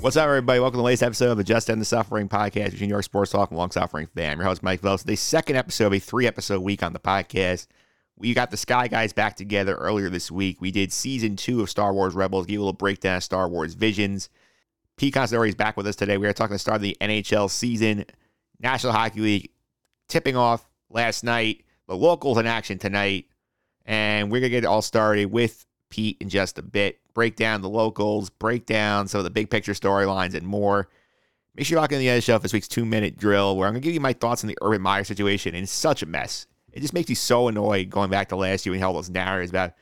What's up, everybody? Welcome to the latest episode of the Just End the Suffering podcast, between New York Sports Talk and Long Suffering fam. Your host, Mike Phillips. The second episode of a three episode week on the podcast. We got the Sky Guys back together earlier this week. We did season two of Star Wars Rebels, gave a little breakdown of Star Wars Visions. Pete Considori is back with us today. We are talking the start of the NHL season, National Hockey League tipping off last night, the locals in action tonight, and we're going to get it all started with Pete in just a bit. Break down the locals, break down some of the big picture storylines, and more. Make sure you lock in the other show for this week's two minute drill, where I'm going to give you my thoughts on the Urban Meyer situation. It's such a mess. It just makes me so annoyed going back to last year when all those narratives about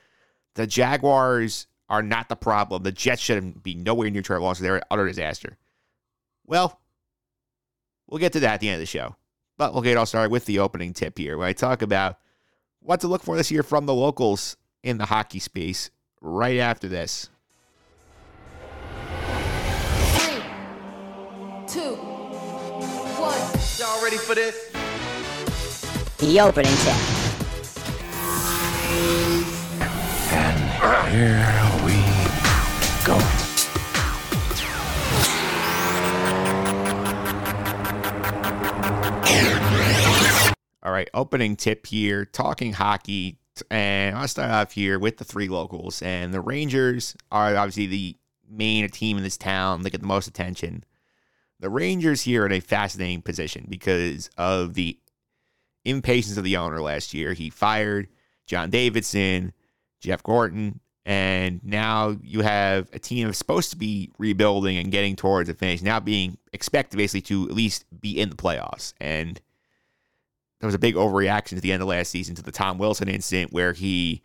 the Jaguars are not the problem. The Jets shouldn't be nowhere near Trevor Lawrence. They're an utter disaster. Well, we'll get to that at the end of the show. But we'll get all started with the opening tip here, where I talk about what to look for this year from the locals in the hockey space right after this. Three, two, one. Y'all ready for this? The opening tip. And here we go. All right, opening tip here, talking hockey. And I'll start off here with the three locals. And the Rangers are obviously the main team in this town. They get the most attention. The Rangers here are in a fascinating position because of the impatience of the owner last year. He fired John Davidson, Jeff Gorton, and now you have a team that's supposed to be rebuilding and getting towards the finish, now being expected basically to at least be in the playoffs. And there was a big overreaction at the end of last season to the Tom Wilson incident where he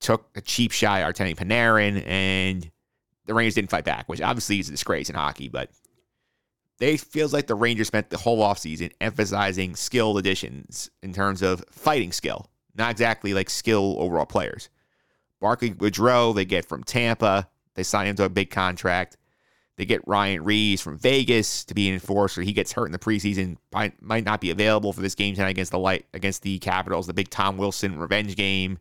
took a cheap shot at Artemi Panarin and the Rangers didn't fight back, which obviously is a disgrace in hockey, but they feels like the Rangers spent the whole offseason emphasizing skilled additions in terms of fighting skill, not exactly like skill overall players. Barclay Goodrow, they get from Tampa. They sign him to a big contract. They get Ryan Reaves from Vegas to be an enforcer. He gets hurt in the preseason, might, might not be available for this game tonight against the light against the Capitals, the big Tom Wilson revenge game.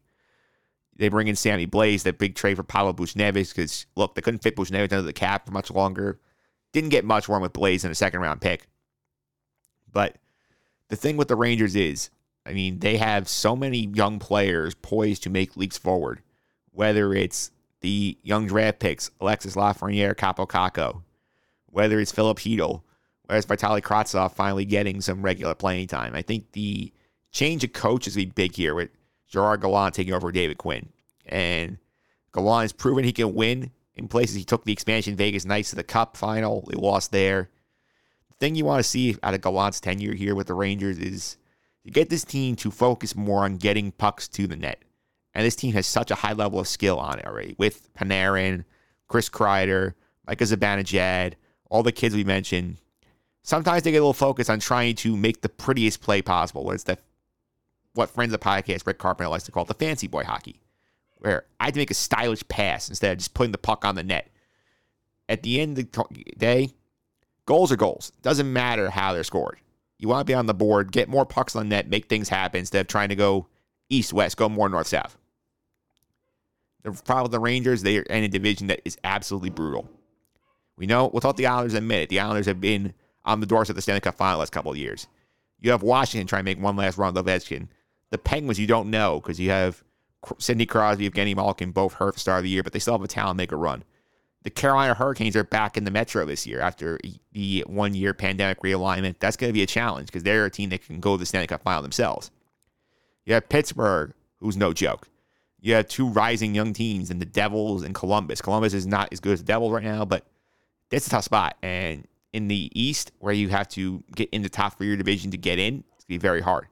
They bring in Sammy Blais, that big trade for Paolo Buchnevich, because look, they couldn't fit Buchnevich under the cap for much longer. Didn't get much warm with Blais in a second round pick. But the thing with the Rangers is, I mean, they have so many young players poised to make leaps forward, whether it's the young draft picks, Alexis Lafreniere, Kaapo Kakko, whether it's Filip Chytil, whether it's Vitaly Kravtsov finally getting some regular playing time. I think the change of coach is be big here with Gerard Gallant taking over David Quinn. And Gallant has proven he can win in places. He took the expansion Vegas Knights to the Cup final. They lost there. The thing you want to see out of Gallant's tenure here with the Rangers is to get this team to focus more on getting pucks to the net. And this team has such a high level of skill on it already with Panarin, Chris Kreider, Mika Zibanejad, all the kids we mentioned. Sometimes they get a little focused on trying to make the prettiest play possible, it's the what friends of the podcast, Rick Carpenter likes to call it the fancy boy hockey, where I had to make a stylish pass instead of just putting the puck on the net. At the end of the day, goals are goals. Doesn't matter how they're scored. You want to be on the board, get more pucks on the net, make things happen instead of trying to go east west, go more north south. The problem with the Rangers, they are in a division that is absolutely brutal. We know, without the Islanders admit it, the Islanders have been on the doorstep of the Stanley Cup final last couple of years. You have Washington trying to make one last run of Ovechkin. The Penguins, you don't know because you have Sidney Crosby, Evgeny Malkin, both hurt for start of the year, but they still have a talent make a run. The Carolina Hurricanes are back in the Metro this year after the one year pandemic realignment. That's going to be a challenge because they're a team that can go to the Stanley Cup final themselves. You have Pittsburgh, who's no joke. You have two rising young teams in the Devils and Columbus. Columbus is not as good as the Devils right now, but that's a tough spot. And in the East, where you have to get in the top three of your division to get in, it's to be very hard.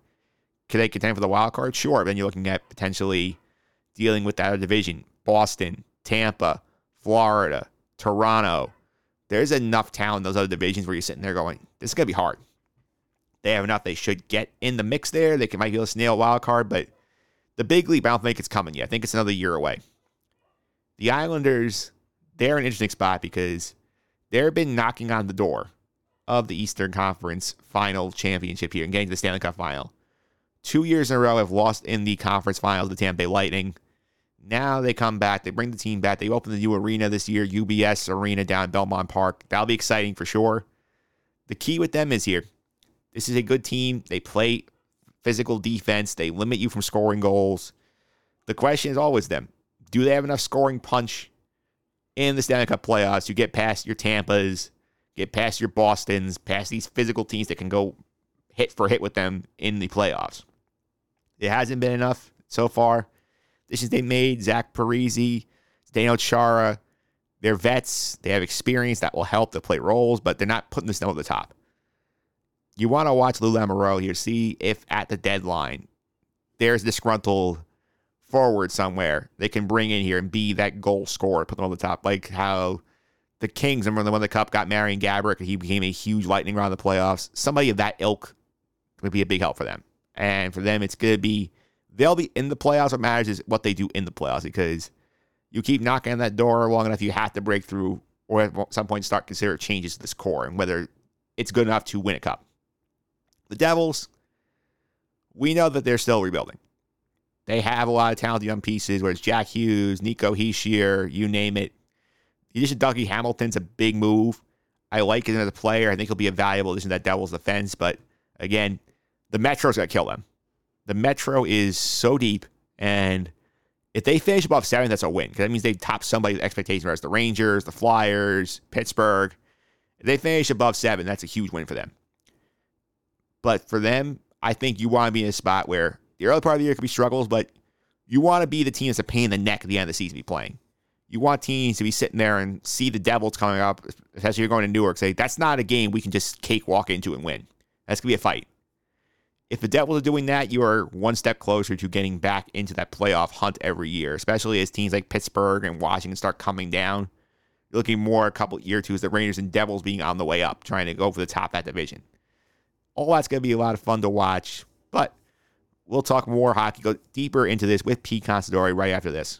Could they contend for the wild card? Sure. Then you're looking at potentially dealing with that other division. Boston, Tampa, Florida, Toronto. There's enough talent in those other divisions where you're sitting there going, this is going to be hard. they have enough. They should get in the mix there. They can might be able to snail a wild card, but the big leap, I don't think it's coming yet. I think it's another year away. The Islanders, they're an interesting spot because they've been knocking on the door of the Eastern Conference final championship here and getting to the Stanley Cup final. Two years in a row have lost in the conference finals to Tampa Bay Lightning. Now they come back. They bring the team back. They open the new arena this year, UBS Arena down Belmont Park. That'll be exciting for sure. The key with them is here. This is a good team. They play physical defense. They limit you from scoring goals. The question is always them. Do they have enough scoring punch in the Stanley Cup playoffs to get past your Tampas, get past your Bostons, past these physical teams that can go hit for hit with them in the playoffs? It hasn't been enough so far. Decisions they made, Zach Parise, Daniel Chara, they're vets. They have experience that will help to play roles, but they're not putting this over the top. You want to watch Lou Lamoriello here, see if at the deadline there's disgruntled forward somewhere they can bring in here and be that goal scorer, put them on the top, like how the Kings, remember when they won the cup, got Marian Gaborik, and he became a huge lightning rod in the playoffs. Somebody of that ilk would be a big help for them. And for them, it's going to be, they'll be in the playoffs. What matters is what they do in the playoffs because you keep knocking on that door long enough, you have to break through or at some point start considering changes to this core and whether it's good enough to win a cup. The Devils, we know that they're still rebuilding. They have a lot of talented young pieces, whether it's Jack Hughes, Nico Hischier, you name it. The addition of Dougie Hamilton's a big move. I like him as a player. I think he'll be a valuable addition to that Devils defense. But again, the Metro's going to kill them. The Metro is so deep, and if they finish above seven, that's a win because that means they top somebody's expectations, whereas the Rangers, the Flyers, Pittsburgh. If they finish above seven, that's a huge win for them. But for them, I think you want to be in a spot where the early part of the year could be struggles, but you want to be the team that's a pain in the neck at the end of the season to be playing. You want teams to be sitting there and see the Devils coming up, especially if you're going to Newark, say, that's not a game we can just cakewalk into and win. That's going to be a fight. If the Devils are doing that, you are one step closer to getting back into that playoff hunt every year, especially as teams like Pittsburgh and Washington start coming down. You're looking more a couple year two as the Rangers and Devils being on the way up, trying to go for the top of that division. All that's going to be a lot of fun to watch, but we'll talk more hockey, go deeper into this with Pete Considori right after this.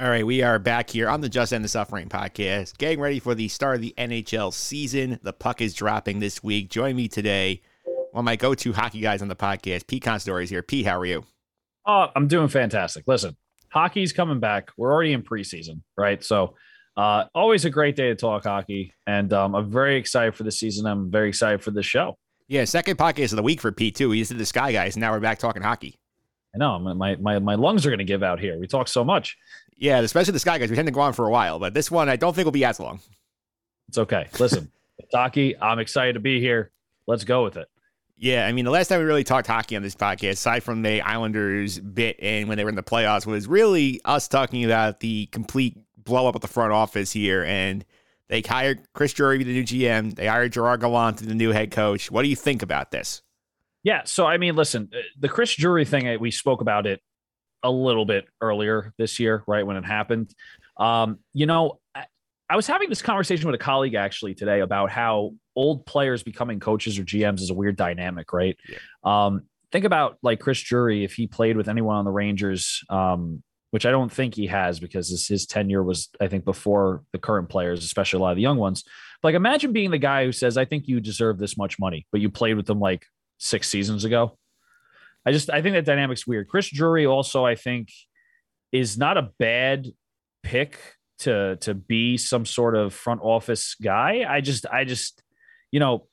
All right, we are back here on the Just End the Suffering podcast, getting ready for the start of the NHL season. The puck is dropping this week. Join me today, one of my go-to hockey guys on the podcast, Pete Considori is here. Pete, how are you? Oh, I'm doing fantastic. Listen, hockey's coming back. We're already in preseason, right? So, uh, always a great day to talk hockey, and um, I'm very excited for the season. I'm very excited for the show. Yeah, second podcast of the week for Pete too. He just did the Sky Guys, and now we're back talking hockey. I know my my my lungs are going to give out here. We talk so much. Yeah, especially the Sky Guys. We tend to go on for a while, but this one I don't think will be as long. It's okay. Listen, hockey. I'm excited to be here. Let's go with it. Yeah, I mean, the last time we really talked hockey on this podcast, aside from the Islanders bit and when they were in the playoffs, was really us talking about the complete blow up at the front office here. And they hired Chris Drury to be the new GM. They hired Gerard Gallant to the new head coach. What do you think about this? Yeah. So I mean, listen, uh, the Chris Drury thing. uh, We spoke about it a little bit earlier this year, right when it happened. Um, you know, I, I was having this conversation with a colleague actually today about how old players becoming coaches or GMs is a weird dynamic, right? Um, think about like Chris Drury if he played with anyone on the Rangers, um, which I don't think he has because his, his tenure was, I think, before the current players, especially a lot of the young ones. Like, imagine being the guy who says, "I think you deserve this much money," but you played with them like six seasons ago. I just I think that dynamic's weird. Chris Drury also I think is not a bad pick to to be some sort of front office guy. I just I just you know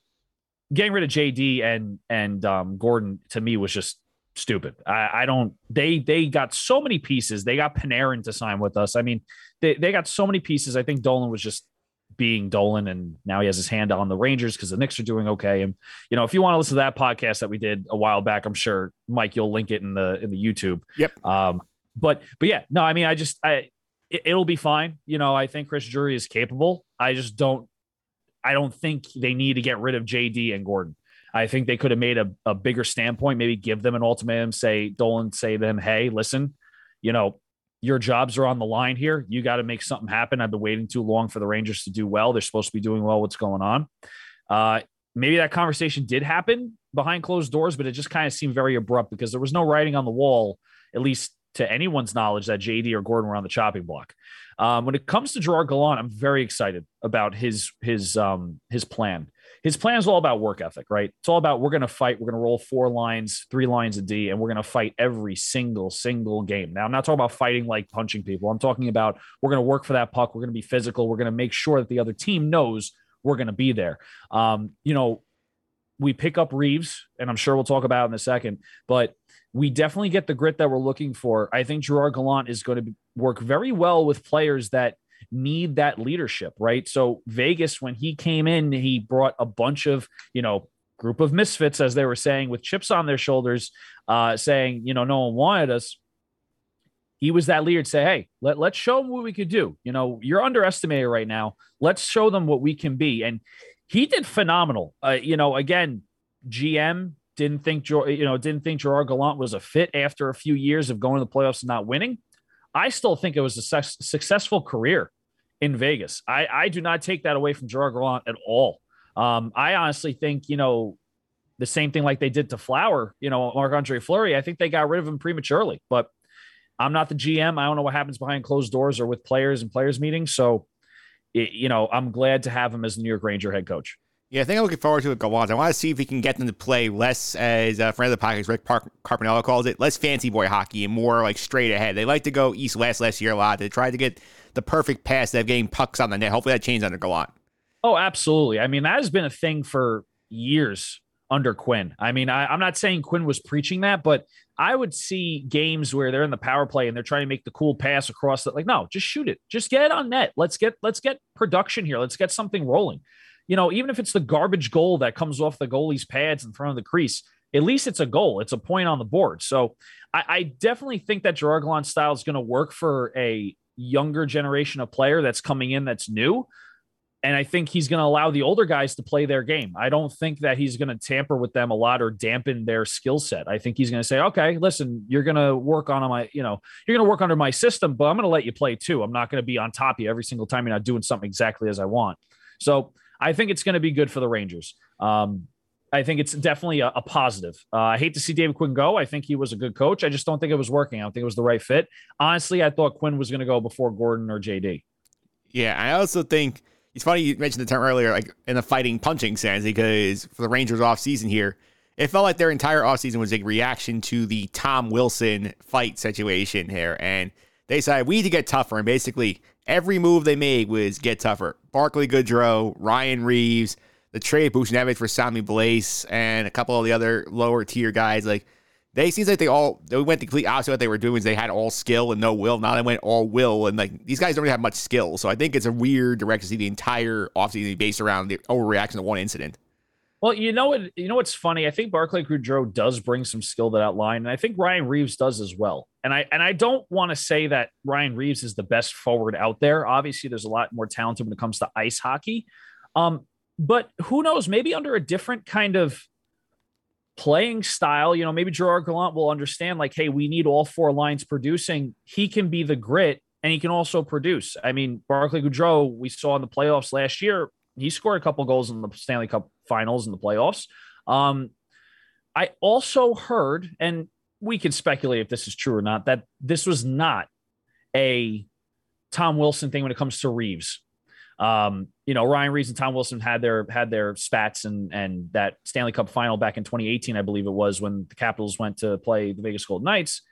getting rid of JD and and um, Gorton to me was just stupid. I, I don't they they got so many pieces. They got Panarin to sign with us. I mean they they got so many pieces. I think Dolan was just being Dolan, and now he has his hand on the Rangers because the Knicks are doing okay. And you know, if you want to listen to that podcast that we did a while back, I'm sure Mike you'll link it in the in the YouTube. Yep. Um, but but yeah, no, I mean, I just I it, it'll be fine. You know, I think Chris Drury is capable. I just don't I don't think they need to get rid of JD and Gorton. I think they could have made a, a bigger standpoint, maybe give them an ultimatum, say Dolan, say to them, hey, listen, you know, your jobs are on the line here. You got to make something happen. I've been waiting too long for the Rangers to do well. They're supposed to be doing well. What's going on? Uh, maybe that conversation did happen behind closed doors, but it just kind of seemed very abrupt because there was no writing on the wall, at least to anyone's knowledge, that JD or Gorton were on the chopping block. Um, when it comes to Gerard Gallant, I'm very excited about his his um, his plan. His plan is all about work ethic, right? It's all about we're going to fight. We're going to roll four lines, three lines of D, and we're going to fight every single single game. Now, I'm not talking about fighting like punching people. I'm talking about we're going to work for that puck. We're going to be physical. We're going to make sure that the other team knows we're going to be there. Um, you know, we pick up Reaves, and I'm sure we'll talk about in a second, but we definitely get the grit that we're looking for. I think Gerard Gallant is going to work very well with players that need that leadership, right? So Vegas, when he came in, he brought a bunch of, you know, group of misfits, as they were saying, with chips on their shoulders, uh, saying, you know, no one wanted us. He was that leader to say, hey, let, let's show them what we could do. You know, you're underestimated right now. Let's show them what we can be. And he did phenomenal. Uh, you know, again, GM didn't think you know didn't think Gerard Gallant was a fit after a few years of going to the playoffs and not winning. I still think it was a su- successful career in Vegas. I, I do not take that away from Gerard Gallant at all. Um, I honestly think you know the same thing like they did to Flower. You know, Marc Andre Fleury. I think they got rid of him prematurely. But I'm not the GM. I don't know what happens behind closed doors or with players and players meetings. So it, you know, I'm glad to have him as the New York Ranger head coach. Yeah, I think I'm looking forward to it on. I want to see if we can get them to play less, as uh, a friend of the podcast, Rick Park- Carpinello calls it, less fancy boy hockey and more like straight ahead. They like to go east west last year a lot. They tried to get the perfect pass of getting pucks on the net. Hopefully that changes under Gallant. Oh, absolutely. I mean, that has been a thing for years under Quinn. I mean, I, am not saying Quinn was preaching that, but I would see games where they're in the power play and they're trying to make the cool pass across that. Like, no, just shoot it. Just get it on net. Let's get let's get production here. Let's get something rolling. You know, even if it's the garbage goal that comes off the goalie's pads in front of the crease, at least it's a goal. It's a point on the board. So I, I definitely think that Gerard Gallant style is going to work for a younger generation of player that's coming in that's new. And I think he's going to allow the older guys to play their game. I don't think that he's going to tamper with them a lot or dampen their skill set. I think he's going to say, okay, listen, you're going to work on my, you know, you're going to work under my system, but I'm going to let you play too. I'm not going to be on top of you every single time you're not doing something exactly as I want. So I think it's going to be good for the Rangers. Um, I think it's definitely a, a positive. Uh, I hate to see David Quinn go. I think he was a good coach. I just don't think it was working. I don't think it was the right fit. Honestly, I thought Quinn was going to go before Gorton or JD. Yeah, I also think it's funny you mentioned the term earlier, like in the fighting punching sense, because for the Rangers off season here, it felt like their entire offseason was a reaction to the Tom Wilson fight situation here. And they decided we need to get tougher. And basically, every move they made was get tougher. Barclay Goodrow, Ryan Reaves, the trade Buchnevich for Sammy Blais, and a couple of the other lower tier guys. Like, they seems like they all they went the complete opposite what they were doing is they had all skill and no will. Now they went all will and like these guys don't really have much skill. So I think it's a weird direction to see the entire offseason based around the overreaction to one incident. Well, you know what? You know what's funny? I think Barclay Goodrow does bring some skill to that line, and I think Ryan Reaves does as well. And I and I don't want to say that Ryan Reaves is the best forward out there. Obviously, there's a lot more talented when it comes to ice hockey. Um, but who knows? Maybe under a different kind of playing style, you know, maybe Gerard Gallant will understand like, hey, we need all four lines producing. He can be the grit and he can also produce. I mean, Barclay Goodrow, we saw in the playoffs last year, he scored a couple goals in the Stanley Cup finals and the playoffs. Um, I also heard, and we can speculate if this is true or not, that this was not a Tom Wilson thing when it comes to Reaves. Um, you know, Ryan Reaves and Tom Wilson had their had their spats and and that Stanley Cup final back in 2018, I believe it was when the Capitals went to play the Vegas Golden Knights.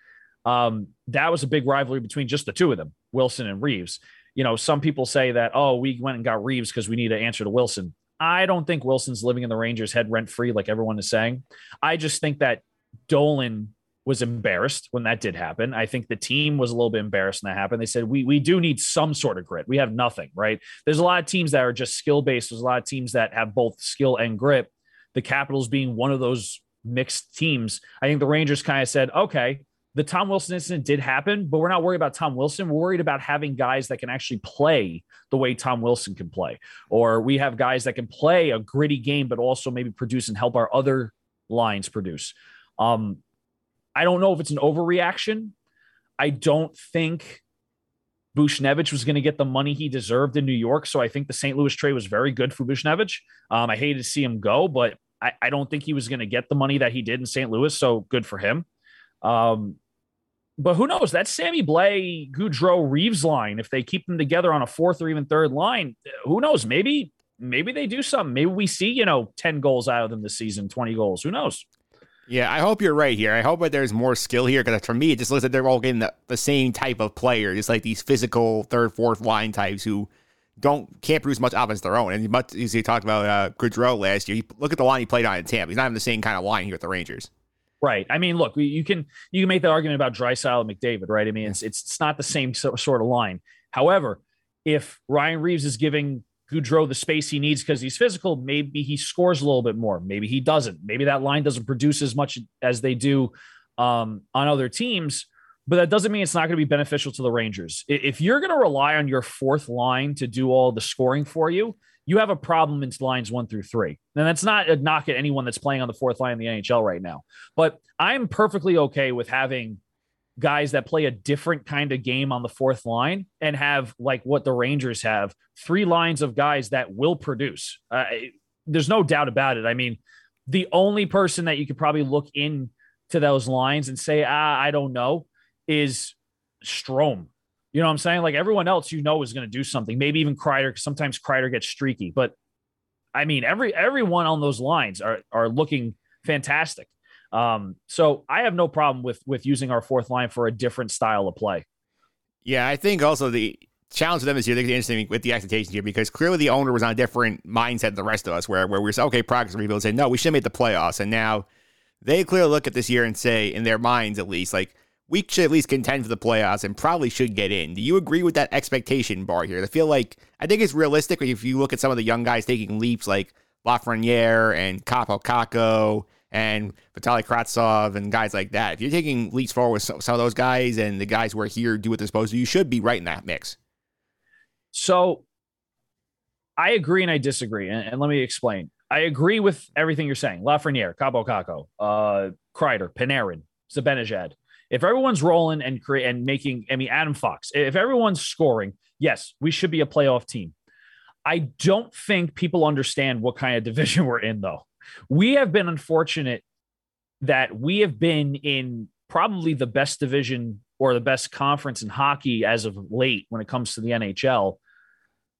Um, that was a big rivalry between just the two of them, Wilson and Reaves. You know, some people say that, oh, we went and got Reaves because we need to answer to Wilson. I don't think Wilson's living in the Rangers head rent free, like everyone is saying. I just think that Dolan was embarrassed when that did happen. I think the team was a little bit embarrassed when that happened. They said, we, we do need some sort of grit. We have nothing, right? There's a lot of teams that are just skill based. There's a lot of teams that have both skill and grit. The Capitals being one of those mixed teams. I think the Rangers kind of said, okay, the Tom Wilson incident did happen, but we're not worried about Tom Wilson. We're worried about having guys that can actually play the way Tom Wilson can play. Or we have guys that can play a gritty game, but also maybe produce and help our other lines produce. Um, I don't know if it's an overreaction. I don't think Buchnevich was going to get the money he deserved in New York. So I think the St. Louis trade was very good for Buchnevich. Um, I hated to see him go, but I, I don't think he was going to get the money that he did in St. Louis. So good for him. Um, but who knows? That Sammy Blais, Goodrow, Reaves line, if they keep them together on a fourth or even third line, who knows? Maybe, maybe they do something. Maybe we see, you know, 10 goals out of them this season, 20 goals. Who knows? Yeah, I hope you're right here. I hope that there's more skill here because for me, it just looks like they're all getting the, the same type of player, just like these physical third, fourth line types who don't can't produce much offense their own. And much as you talked about uh, Goodrow last year, you look at the line he played on in Tampa. He's not even the same kind of line here at the Rangers. Right. I mean, look, you can you can make the argument about Draisaitl and McDavid, right? I mean, it's it's, not the same so, sort of line. However, if Ryan Reaves is giving Goodrow the space he needs because he's physical, maybe he scores a little bit more. Maybe he doesn't. Maybe that line doesn't produce as much as they do um, on other teams. But that doesn't mean it's not going to be beneficial to the Rangers. If you're going to rely on your fourth line to do all the scoring for you, you have a problem in lines one through three. And that's not a knock at anyone that's playing on the fourth line in the NHL right now. But I'm perfectly okay with having guys that play a different kind of game on the fourth line and have like what the Rangers have three lines of guys that will produce. Uh, there's no doubt about it. I mean, the only person that you could probably look in to those lines and say, ah, I don't know, is Strome. You know what I'm saying? Like everyone else, you know, is going to do something. Maybe even Kreider, because sometimes Kreider gets streaky. But I mean, every everyone on those lines are are looking fantastic. Um, so I have no problem with with using our fourth line for a different style of play. Yeah, I think also the challenge for them is here. They're interesting with the expectations here because clearly the owner was on a different mindset than the rest of us, where where we are saying, okay, progress rebuild, say no, we should make the playoffs, and now they clearly look at this year and say, in their minds at least, like we should at least contend for the playoffs and probably should get in. Do you agree with that expectation bar here? I feel like I think it's realistic if you look at some of the young guys taking leaps like Lafreniere and Kaapo Kakko and Vitaly Kravtsov and guys like that. If you're taking leaps forward with some, of those guys and the guys who are here do what they're supposed to, you should be right in that mix. So I agree and I disagree. And, and let me explain. I agree with everything you're saying. Lafreniere, Kaapo Kakko, uh, Kreider, Panarin, Zibanejad if everyone's rolling and create and making, I mean, Adam Fox, if everyone's scoring, yes, we should be a playoff team. I don't think people understand what kind of division we're in, though. We have been unfortunate that we have been in probably the best division or the best conference in hockey as of late when it comes to the NHL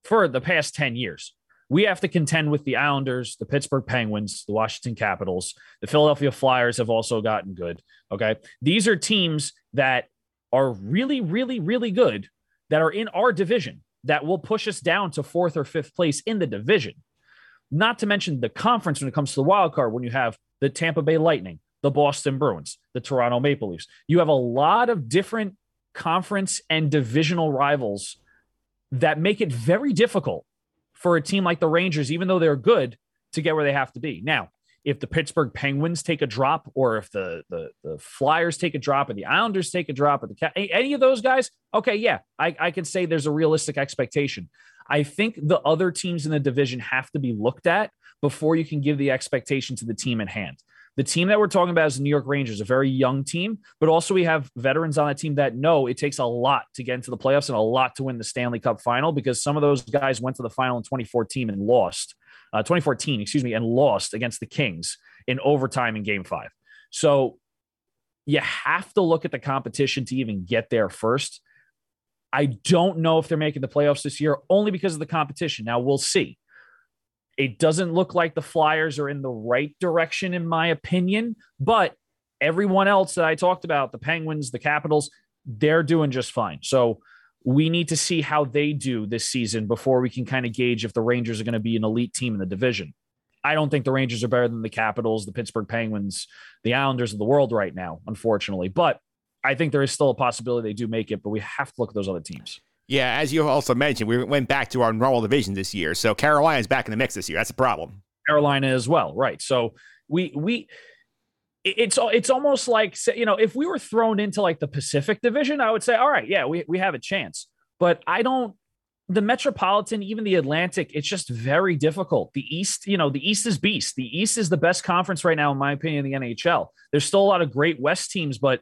for the past 10 years we have to contend with the Islanders, the Pittsburgh Penguins, the Washington Capitals. The Philadelphia Flyers have also gotten good. Okay. These are teams that are really, really, really good that are in our division that will push us down to fourth or fifth place in the division. Not to mention the conference when it comes to the wild card, when you have the Tampa Bay Lightning, the Boston Bruins, the Toronto Maple Leafs. You have a lot of different conference and divisional rivals that make it very difficult for a team like the Rangers, even though they're good, to get where they have to be. Now, if the Pittsburgh Penguins take a drop, or if the the, the Flyers take a drop, or the Islanders take a drop, or the any of those guys, okay, yeah, I, I can say there's a realistic expectation. I think the other teams in the division have to be looked at before you can give the expectation to the team at hand. The team that we're talking about is the New York Rangers, a very young team, but also we have veterans on that team that know it takes a lot to get into the playoffs and a lot to win the Stanley Cup final because some of those guys went to the final in 2014 and lost, uh, 2014, excuse me, and lost against the Kings in overtime in game five. So you have to look at the competition to even get there first. I don't know if they're making the playoffs this year only because of the competition. Now we'll see. It doesn't look like the Flyers are in the right direction, in my opinion. But everyone else that I talked about, the Penguins, the Capitals, they're doing just fine. So we need to see how they do this season before we can kind of gauge if the Rangers are going to be an elite team in the division. I don't think the Rangers are better than the Capitals, the Pittsburgh Penguins, the Islanders of the world right now, unfortunately. But I think there is still a possibility they do make it, but we have to look at those other teams. Yeah, as you also mentioned, we went back to our normal division this year. So Carolina's back in the mix this year. That's a problem. Carolina as well, right? So we we it's it's almost like you know if we were thrown into like the Pacific Division, I would say, all right, yeah, we we have a chance. But I don't. The Metropolitan, even the Atlantic, it's just very difficult. The East, you know, the East is beast. The East is the best conference right now, in my opinion, in the NHL. There's still a lot of great West teams, but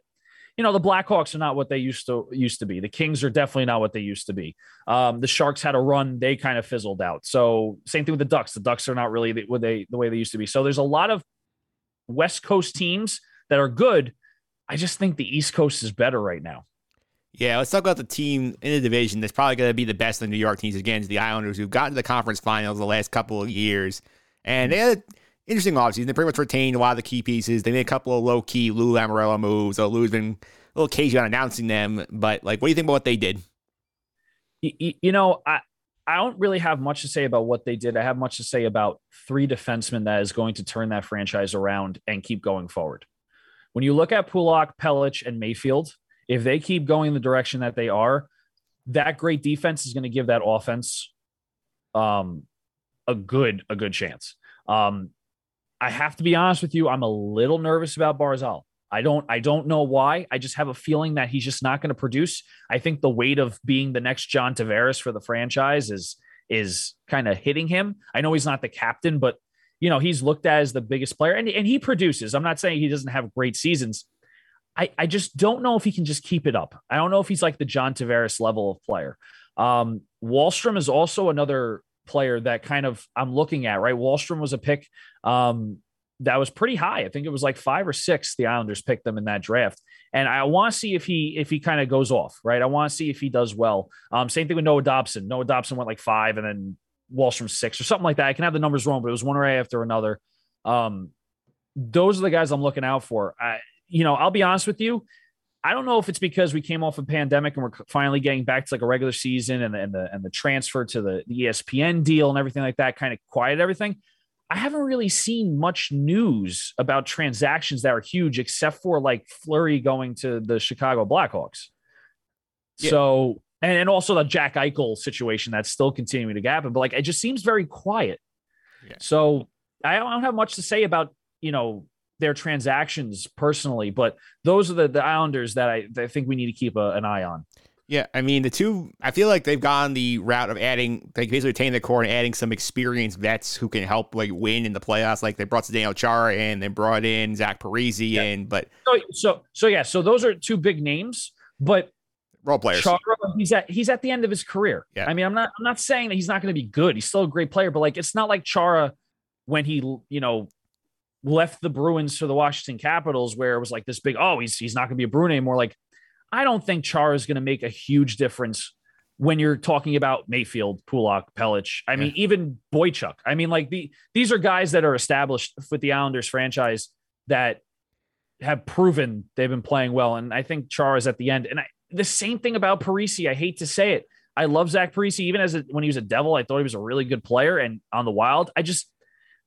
you know the Blackhawks are not what they used to used to be. The Kings are definitely not what they used to be. Um, the Sharks had a run, they kind of fizzled out. So same thing with the Ducks. The Ducks are not really the, what they the way they used to be. So there's a lot of West Coast teams that are good. I just think the East Coast is better right now. Yeah, let's talk about the team in the division that's probably going to be the best of the New York teams against the Islanders, who've gotten to the conference finals the last couple of years. And they had interesting offseason. They pretty much retained a lot of the key pieces. They made a couple of low key Lou Lamoriello moves. So Lou's been a little cagey on announcing them. But, like, what do you think about what they did? You, you know, I, I don't really have much to say about what they did. I have much to say about three defensemen that is going to turn that franchise around and keep going forward. When you look at Pulock, Pelech, and Mayfield, if they keep going in the direction that they are, that great defense is going to give that offense um, a good a good chance. Um, I have to be honest with you, I'm a little nervous about Barzal. I don't I don't know why. I just have a feeling that he's just not going to produce. I think the weight of being the next John Tavares for the franchise is is kind of hitting him. I know he's not the captain, but you know, he's looked at as the biggest player and, and he produces. I'm not saying he doesn't have great seasons, I, I just don't know if he can just keep it up. I don't know if he's like the John Tavares level of player. Um, Wahlstrom is also another player that kind of I'm looking at, right? Wahlstrom was a pick um, that was pretty high. I think it was like five or six. The Islanders picked them in that draft, and I want to see if he if he kind of goes off, right? I want to see if he does well. Um, same thing with Noah Dobson. Noah Dobson went like five, and then Wahlstrom six or something like that. I can have the numbers wrong, but it was one right after another. Um, those are the guys I'm looking out for. I, you know, I'll be honest with you. I don't know if it's because we came off a pandemic and we're finally getting back to like a regular season and the and the, and the transfer to the, the ESPN deal and everything like that kind of quiet everything. I haven't really seen much news about transactions that are huge, except for like Fleury going to the Chicago Blackhawks. Yeah. So, and, and also the Jack Eichel situation that's still continuing to happen, but like it just seems very quiet. Yeah. So I don't have much to say about, you know, their transactions personally, but those are the, the Islanders that I, that I think we need to keep a, an eye on. Yeah, I mean the two. I feel like they've gone the route of adding, like basically retaining the core and adding some experienced vets who can help like win in the playoffs. Like they brought Daniel Chara in, they brought in Zach Parise yeah. in, but so, so so yeah, so those are two big names, but role players. Chara, he's at he's at the end of his career. Yeah, I mean, I'm not I'm not saying that he's not going to be good. He's still a great player, but like it's not like Chara when he you know left the Bruins to the Washington Capitals, where it was like this big, oh, he's he's not going to be a Bruin anymore. Like, I don't think Char is going to make a huge difference when you're talking about Mayfield, Pulock, Pelech. I mean, even Boychuk. I mean, like the these are guys that are established with the Islanders franchise that have proven they've been playing well. And I think Char is at the end. And I, the same thing about Parise. I hate to say it. I love Zach Parise. Even as a, when he was a Devil, I thought he was a really good player. And on the Wild, I just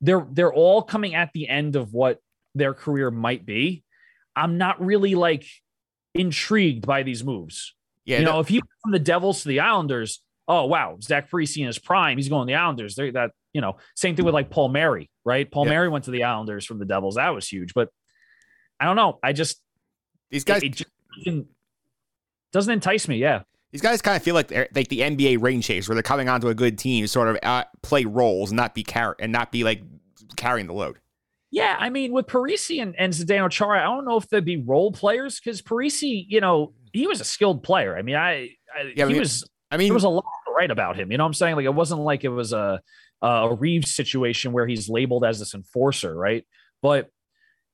they're they're all coming at the end of what their career might be. I'm not really like intrigued by these moves. Yeah, you know, if he from the Devils to the Islanders, oh wow, Zach Parise in his prime, he's going to the Islanders. They're, that you know, same thing with like Palmieri, right? Paul yeah. Mary went to the Islanders from the Devils. That was huge, but I don't know. I just these guys it, it doesn't entice me. Yeah, these guys kind of feel like they're like the NBA rain chase, where they're coming onto a good team to sort of uh, play roles and not be car- and not be like carrying the load. Yeah, I mean, with Parise and, and Zdeno Chara, I don't know if they'd be role players because Parise, you know, he was a skilled player. I mean, I, I yeah, he I mean, was. I mean, there was a lot to write about him. You know what I'm saying? Like, it wasn't like it was a a Reaves situation where he's labeled as this enforcer, right? But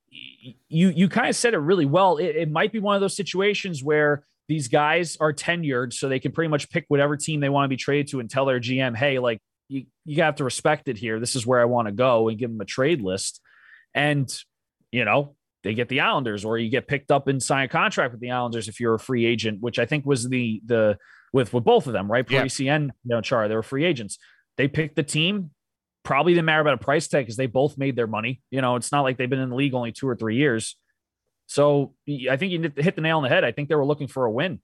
you you kind of said it really well. It, it might be one of those situations where these guys are tenured, so they can pretty much pick whatever team they want to be traded to and tell their GM, hey, like you, you have to respect it here. This is where I want to go and give them a trade list. And, you know, they get the Islanders or you get picked up and sign a contract with the Islanders if you're a free agent, which I think was the, the, with, with both of them, right? Parise yeah. and you know, Chara, they were free agents. They picked the team. Probably didn't matter about a price tag because they both made their money. You know, it's not like they've been in the league only two or three years. So I think you hit the nail on the head. I think they were looking for a win.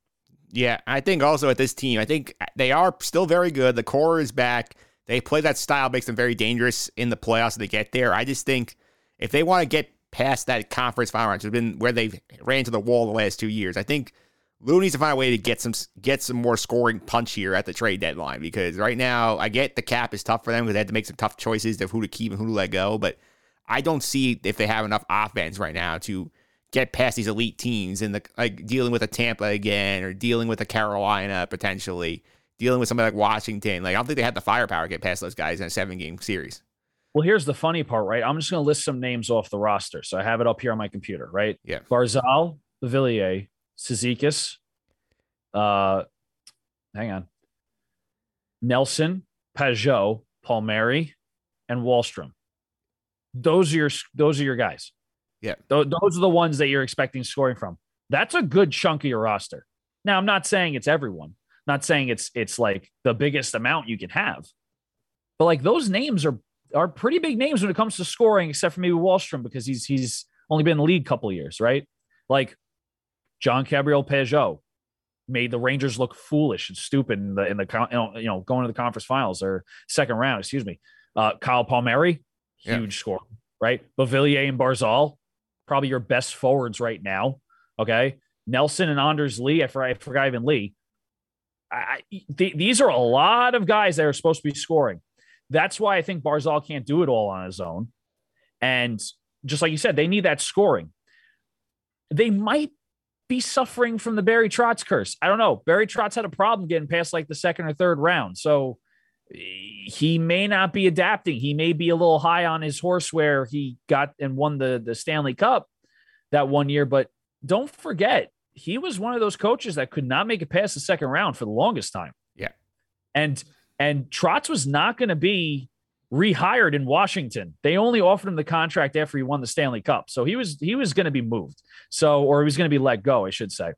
Yeah, I think also at this team, I think they are still very good. The core is back. They play that style, makes them very dangerous in the playoffs. They get there. I just think if they want to get past that conference final round, which has been where they've ran to the wall the last two years, I think Lou needs to find a way to get some get some more scoring punch here at the trade deadline because right now I get the cap is tough for them because they had to make some tough choices of who to keep and who to let go, but I don't see if they have enough offense right now to get past these elite teams and the like dealing with a Tampa again or dealing with a Carolina potentially, dealing with somebody like Washington. Like I don't think they had the firepower to get past those guys in a seven game series. Well, here's the funny part, right? I'm just going to list some names off the roster. So I have it up here on my computer, right? Yeah. Barzal, Villiers, Cizikas, uh, hang on, Nelson, Pageau, Palmieri, and Wahlstrom. Those are your those are your guys. Yeah. Th- those are the ones that you're expecting scoring from. That's a good chunk of your roster. Now, I'm not saying it's everyone. Not saying it's it's like the biggest amount you can have. But like those names are are pretty big names when it comes to scoring, except for maybe Wahlstrom because he's he's only been in the league a couple of years, right? Like John Gabriel Pageau made the Rangers look foolish and stupid in the in the you know, going to the conference finals or second round, excuse me. Uh, Kyle Palmieri, Yeah. huge score, right? Beauvillier and Barzal, probably your best forwards right now. Okay, Nelson and Anders Lee. I forgot, I forgot even Lee. I, th- these are a lot of guys that are supposed to be scoring. That's why I think Barzal can't do it all on his own. And just like you said, they need that scoring. They might be suffering from the Barry Trotz curse. I don't know. Barry Trotz had a problem getting past like the second or third round. So he may not be adapting. He may be a little high on his horse where he got and won the, the Stanley Cup that one year. But don't forget, he was one of those coaches that could not make it past the second round for the longest time. Yeah. And and Trotz was not going to be rehired in Washington. They only offered him the contract after he won the Stanley Cup. So he was he was going to be moved. So or he was going to be let go, I should say.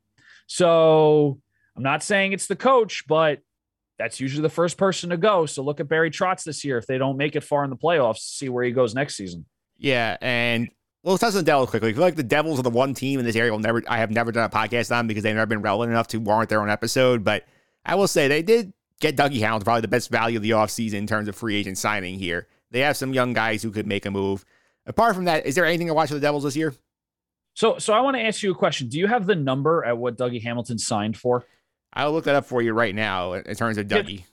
So I'm not saying it's the coach, but that's usually the first person to go. So look at Barry Trotz this year if they don't make it far in the playoffs, see where he goes next season. Yeah, and well, let's touch on the Devils quickly. I feel like the Devils are the one team in this area will never I have never done a podcast on because they've never been relevant enough to warrant their own episode. But I will say they did get Dougie Hamilton, probably the best value of the offseason in terms of free agent signing here. They have some young guys who could make a move. Apart from that, is there anything to watch for the Devils this year? So so I want to ask you a question. Do you have the number at what Dougie Hamilton signed for? I'll look that up for you right now in terms of. Dougie.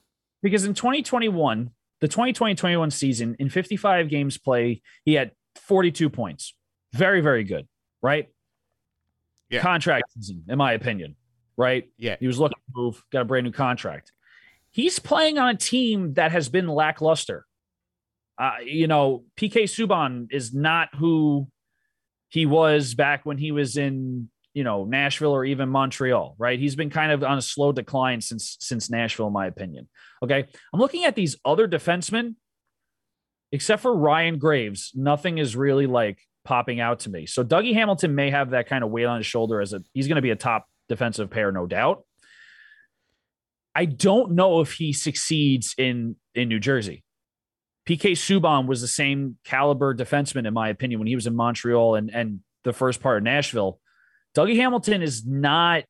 because in 2021, the 2020-21 season, in 55 games play, he had 42 points. Very, very good, right? Yeah. Contract season, in my opinion, right? Yeah. He was looking to move, got a brand new contract. He's playing on a team that has been lackluster. Uh, you know, PK Subban is not who he was back when he was in, you know, Nashville or even Montreal, right? He's been kind of on a slow decline since since Nashville, in my opinion. Okay. I'm looking at these other defensemen, except for Ryan Graves, nothing is really like popping out to me. So Dougie Hamilton may have that kind of weight on his shoulder as a he's going to be a top defensive pair, no doubt. I don't know if he succeeds in in New Jersey. PK Subban was the same caliber defenseman, in my opinion, when he was in Montreal and and the first part of Nashville. Dougie Hamilton is not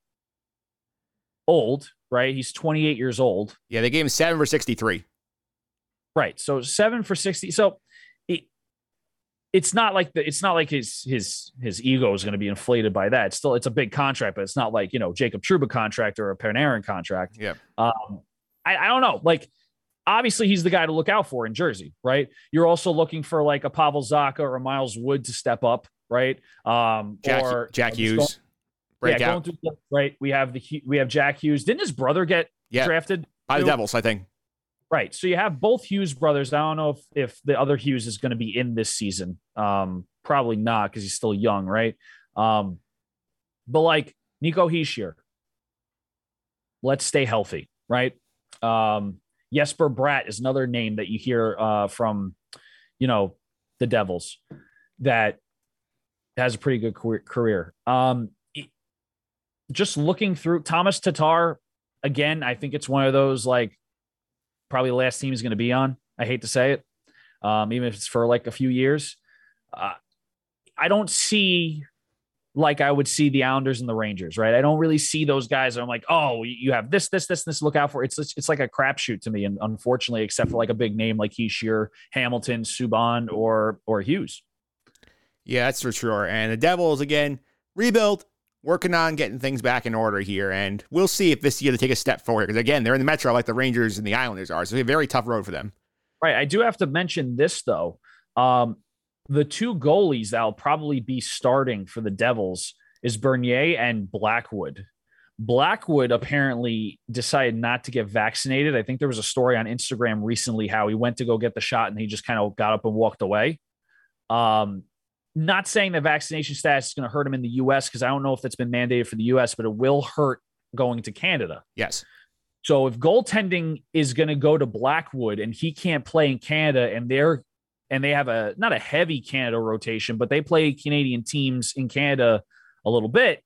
old, right? He's 28 years old. Yeah, they gave him seven for 63. Right. So seven for 60. So it, it's not like the, it's not like his, his, his ego is going to be inflated by that. It's still, it's a big contract, but it's not like, you know, Jacob Trouba contract or a Panarin contract. Yeah. Um, I, I don't know. Like, obviously he's the guy to look out for in Jersey, right? You're also looking for like a Pavel Zacha or a Miles Wood to step up, right? Um, Jack, or Jack you know, Hughes. go- yeah, going through right. We have the we have Jack Hughes. Didn't his brother get Yeah. drafted? By the? Devils, I think. Right. So you have both Hughes brothers. I don't know if if the other Hughes is going to be in this season. Um, probably not because he's still young, right? Um, but like Nico Hischier, let's stay healthy, right? Um, Jesper Bratt is another name that you hear uh, from, you know, the Devils that has a pretty good career-. Um, just looking through Thomas Tatar again, I think it's one of those like probably the last team he's going to be on. I hate to say it, um, even if it's for like a few years. Uh, I don't see like I would see the Islanders and the Rangers, right? I don't really see those guys. I'm like, oh, you have this, this, this, this. Look out for it's it's, it's like a crapshoot to me, and unfortunately, except for like a big name like Hischier, Hamilton, Subban, or or Hughes. Yeah, that's for sure. And the Devils, again, rebuild, working on getting things back in order here. And we'll see if this year they take a step forward. Because, again, they're in the Metro like the Rangers and the Islanders are. So it's a very tough road for them. Right. I do have to mention this though. Um, the two goalies that'll probably be starting for the Devils is Bernier and Blackwood. Blackwood apparently decided not to get vaccinated. I think there was a story on Instagram recently how he went to go get the shot and he just kind of got up and walked away. Um, not saying that vaccination status is going to hurt him in the US because I don't know if that's been mandated for the US, but it will hurt going to Canada. Yes. So if goaltending is going to go to Blackwood and he can't play in Canada and they're and they have a not a heavy Canada rotation, but they play Canadian teams in Canada a little bit.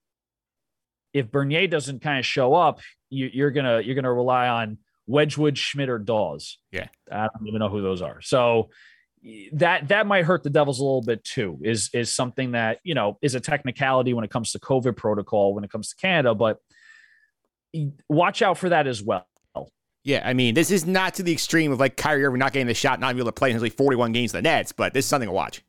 If Bernier doesn't kind of show up, you, are gonna you're gonna rely on Wedgewood, Schmid, or Daws. Yeah, I don't even know who those are. So that that might hurt the Devils a little bit too. Is is something that you know is a technicality when it comes to COVID protocol when it comes to Canada, but watch out for that as well. Yeah, I mean, this is not to the extreme of like Kyrie Irving not getting the shot, not being able to play in like 41 games in the Nets, but this is something to watch.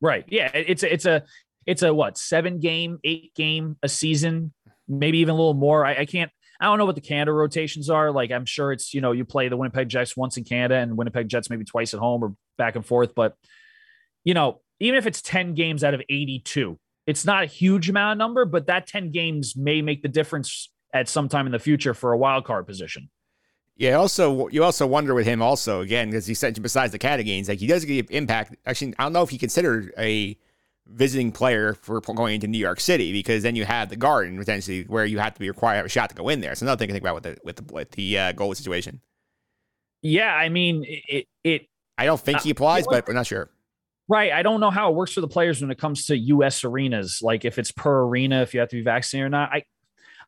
Right. Yeah. It's a, it's a, it's a what seven game, eight game a season, maybe even a little more. I, I can't. I don't know what the Canada rotations are. Like I'm sure it's you know you play the Winnipeg Jets once in Canada and Winnipeg Jets maybe twice at home or back and forth. But you know even if it's ten games out of 82, it's not a huge amount of number, but that 10 games may make the difference at some time in the future for a wild card position. Yeah. Also, you also wonder with him also again because he said besides the Canada games, like he does get impact. Actually, I don't know if he considered a visiting player for going into New York City because then you have the Garden potentially where you have to be required to have a shot to go in there. So another thing to think about with the with the with the uh, goal situation. Yeah, I mean it. it I don't think he applies, uh, but we're not sure. Right. I don't know how it works for the players when it comes to U.S. arenas, like if it's per arena, if you have to be vaccinated or not. I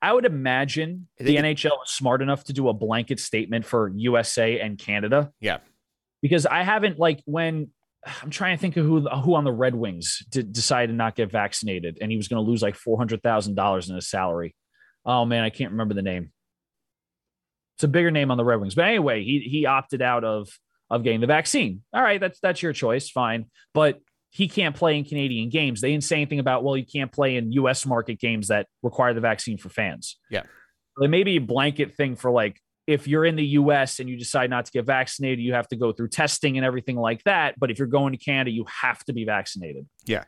I would imagine the NHL is smart enough to do a blanket statement for USA and Canada. Yeah. Because I haven't like when I'm trying to think of who who on the Red Wings did, decided to not get vaccinated and he was going to lose like four hundred thousand dollars in his salary. Oh man, I can't remember the name. It's a bigger name on the Red Wings, but anyway, he he opted out of of getting the vaccine. All right, that's that's your choice, fine. But he can't play in Canadian games. They didn't say anything about, well, you can't play in US market games that require the vaccine for fans. Yeah. There may be a blanket thing for like, if you're in the US and you decide not to get vaccinated, you have to go through testing and everything like that. But if you're going to Canada, you have to be vaccinated. Yeah.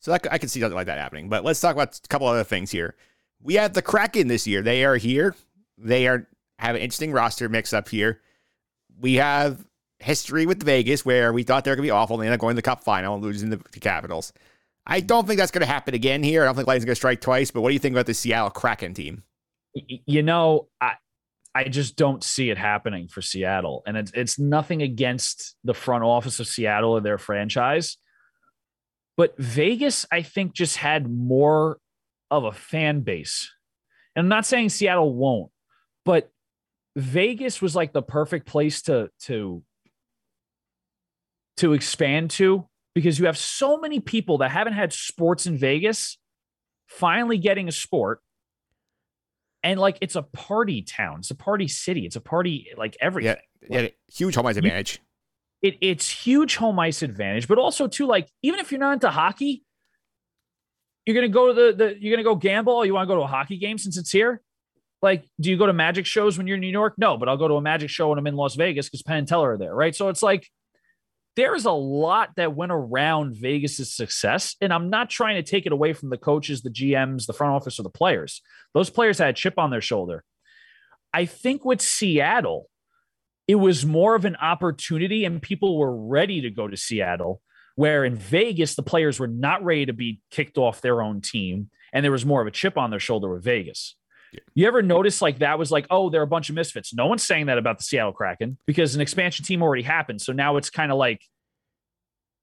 So I can see something like that happening. But let's talk about a couple other things here. We have the Kraken this year. They are here. They are have an interesting roster mix up here. We have history with Vegas where we thought they were going to be awful. They ended up going to the Cup final and losing the, the Capitals. I don't think that's going to happen again here. I don't think Lightning's going to strike twice. But what do you think about the Seattle Kraken team? You know, I I just don't see it happening for Seattle, and it's it's nothing against the front office of Seattle or their franchise, but Vegas, I think, just had more of a fan base. And I'm not saying Seattle won't, but Vegas was like the perfect place to to to expand to because you have so many people that haven't had sports in Vegas finally getting a sport. And like it's a party town, it's a party city, it's a party like everything. Yeah, yeah huge home ice advantage. It, it's huge home ice advantage, but also too like even if you're not into hockey, you're gonna go to the, the you're gonna go gamble. you want to go to a hockey game since it's here? Like, do you go to magic shows when you're in New York? No, but I'll go to a magic show when I'm in Las Vegas because Penn and Teller are there, right? So it's like there's a lot that went around Vegas's success. And I'm not trying to take it away from the coaches, the GMs, the front office, or the players. Those players had a chip on their shoulder. I think with Seattle, it was more of an opportunity and people were ready to go to Seattle. Where in Vegas, the players were not ready to be kicked off their own team. And there was more of a chip on their shoulder with Vegas. Yeah. You ever notice like that was like, oh, they're a bunch of misfits. No one's saying that about the Seattle Kraken because an expansion team already happened. So now it's kind of like,